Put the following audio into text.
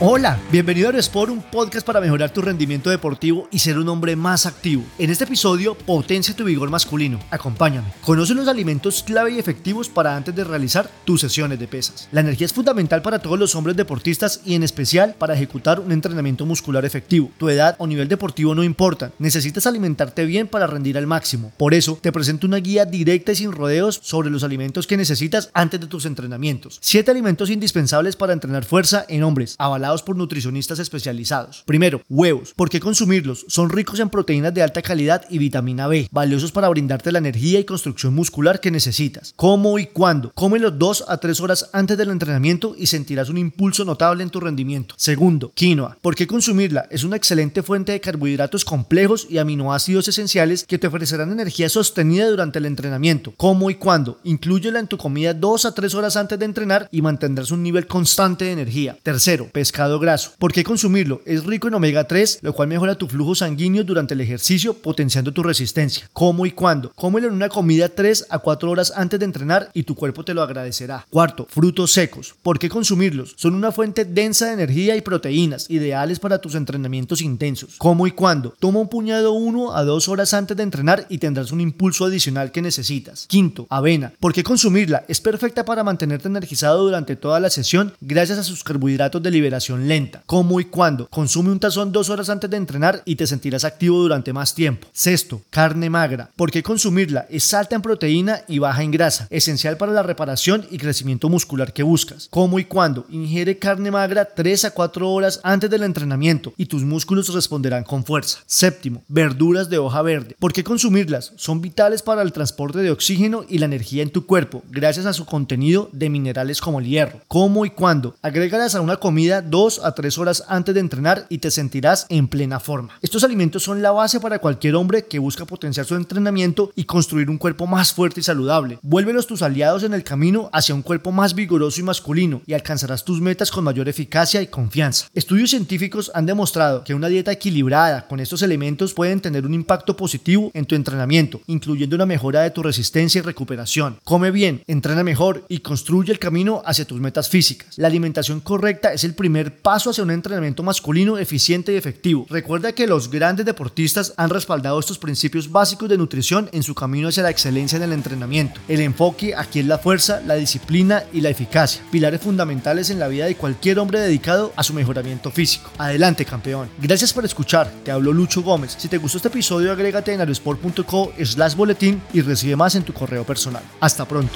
Hola, bienvenido a Aerosport, un podcast para mejorar tu rendimiento deportivo y ser un hombre más activo. En este episodio, potencia tu vigor masculino. Acompáñame. Conoce los alimentos clave y efectivos para antes de realizar tus sesiones de pesas. La energía es fundamental para todos los hombres deportistas y en especial para ejecutar un entrenamiento muscular efectivo. Tu edad o nivel deportivo no importan. Necesitas alimentarte bien para rendir al máximo. Por eso, te presento una guía directa y sin rodeos sobre los alimentos que necesitas antes de tus entrenamientos. 7 alimentos indispensables para entrenar fuerza en hombres, por nutricionistas especializados. Primero, huevos. ¿Por qué consumirlos? Son ricos en proteínas de alta calidad y vitamina B, valiosos para brindarte la energía y construcción muscular que necesitas. ¿Cómo y cuándo? Cómelos 2 a 3 horas antes del entrenamiento y sentirás un impulso notable en tu rendimiento. Segundo, quinoa. ¿Por qué consumirla? Es una excelente fuente de carbohidratos complejos y aminoácidos esenciales que te ofrecerán energía sostenida durante el entrenamiento. ¿Cómo y cuándo? Inclúyela en tu comida 2 a 3 horas antes de entrenar y mantendrás un nivel constante de energía. Tercero, graso. ¿Por qué consumirlo? Es rico en omega 3, lo cual mejora tu flujo sanguíneo durante el ejercicio, potenciando tu resistencia. ¿Cómo y cuándo? Cómelo en una comida 3 a 4 horas antes de entrenar y tu cuerpo te lo agradecerá. Cuarto, frutos secos. ¿Por qué consumirlos? Son una fuente densa de energía y proteínas, ideales para tus entrenamientos intensos. ¿Cómo y cuándo? Toma un puñado 1 a 2 horas antes de entrenar y tendrás un impulso adicional que necesitas. Quinto, avena. ¿Por qué consumirla? Es perfecta para mantenerte energizado durante toda la sesión gracias a sus carbohidratos de liberación lenta. ¿Cómo y cuándo? Consume un tazón dos horas antes de entrenar y te sentirás activo durante más tiempo. Sexto, carne magra. ¿Por qué consumirla? Es alta en proteína y baja en grasa, esencial para la reparación y crecimiento muscular que buscas. ¿Cómo y cuándo? Ingiere carne magra 3 a 4 horas antes del entrenamiento y tus músculos responderán con fuerza. Séptimo, verduras de hoja verde. ¿Por qué consumirlas? Son vitales para el transporte de oxígeno y la energía en tu cuerpo, gracias a su contenido de minerales como el hierro. ¿Cómo y cuándo? Agrégalas a una comida 2 a 3 horas antes de entrenar y te sentirás en plena forma. Estos alimentos son la base para cualquier hombre que busca potenciar su entrenamiento y construir un cuerpo más fuerte y saludable. Vuélvelos tus aliados en el camino hacia un cuerpo más vigoroso y masculino y alcanzarás tus metas con mayor eficacia y confianza. Estudios científicos han demostrado que una dieta equilibrada con estos elementos pueden tener un impacto positivo en tu entrenamiento, incluyendo una mejora de tu resistencia y recuperación. Come bien, entrena mejor y construye el camino hacia tus metas físicas. La alimentación correcta es el paso hacia un entrenamiento masculino eficiente y efectivo. Recuerda que los grandes deportistas han respaldado estos principios básicos de nutrición en su camino hacia la excelencia en el entrenamiento. El enfoque aquí es la fuerza, la disciplina y la eficacia, pilares fundamentales en la vida de cualquier hombre dedicado a su mejoramiento físico. Adelante, campeón. Gracias por escuchar. Te habló Lucho Gómez. Si te gustó este episodio, agrégate en aerosport.co slash boletín y recibe más en tu correo personal. Hasta pronto.